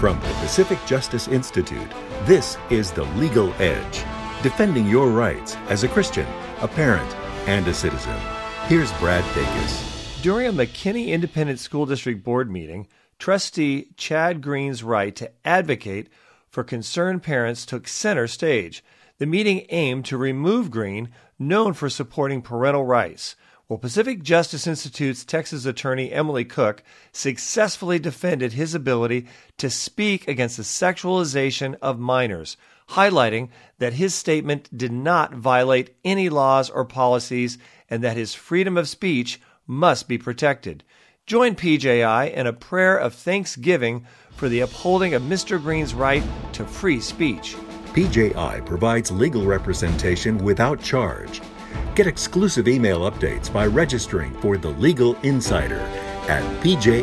From the Pacific Justice Institute, this is The Legal Edge, defending your rights as a Christian, a parent, and a citizen. Here's Brad Dacus. During a McKinney Independent School District Board meeting, trustee Chad Green's right to advocate for concerned parents took center stage. The meeting aimed to remove Green, known for supporting parental rights. Well, Pacific Justice Institute's Texas attorney Emily Cook successfully defended his ability to speak against the sexualization of minors, highlighting that his statement did not violate any laws or policies and that his freedom of speech must be protected. Join PJI in a prayer of thanksgiving for the upholding of Mr. Green's right to free speech. PJI provides legal representation without charge. Get exclusive email updates by registering for the Legal Insider at pji.org.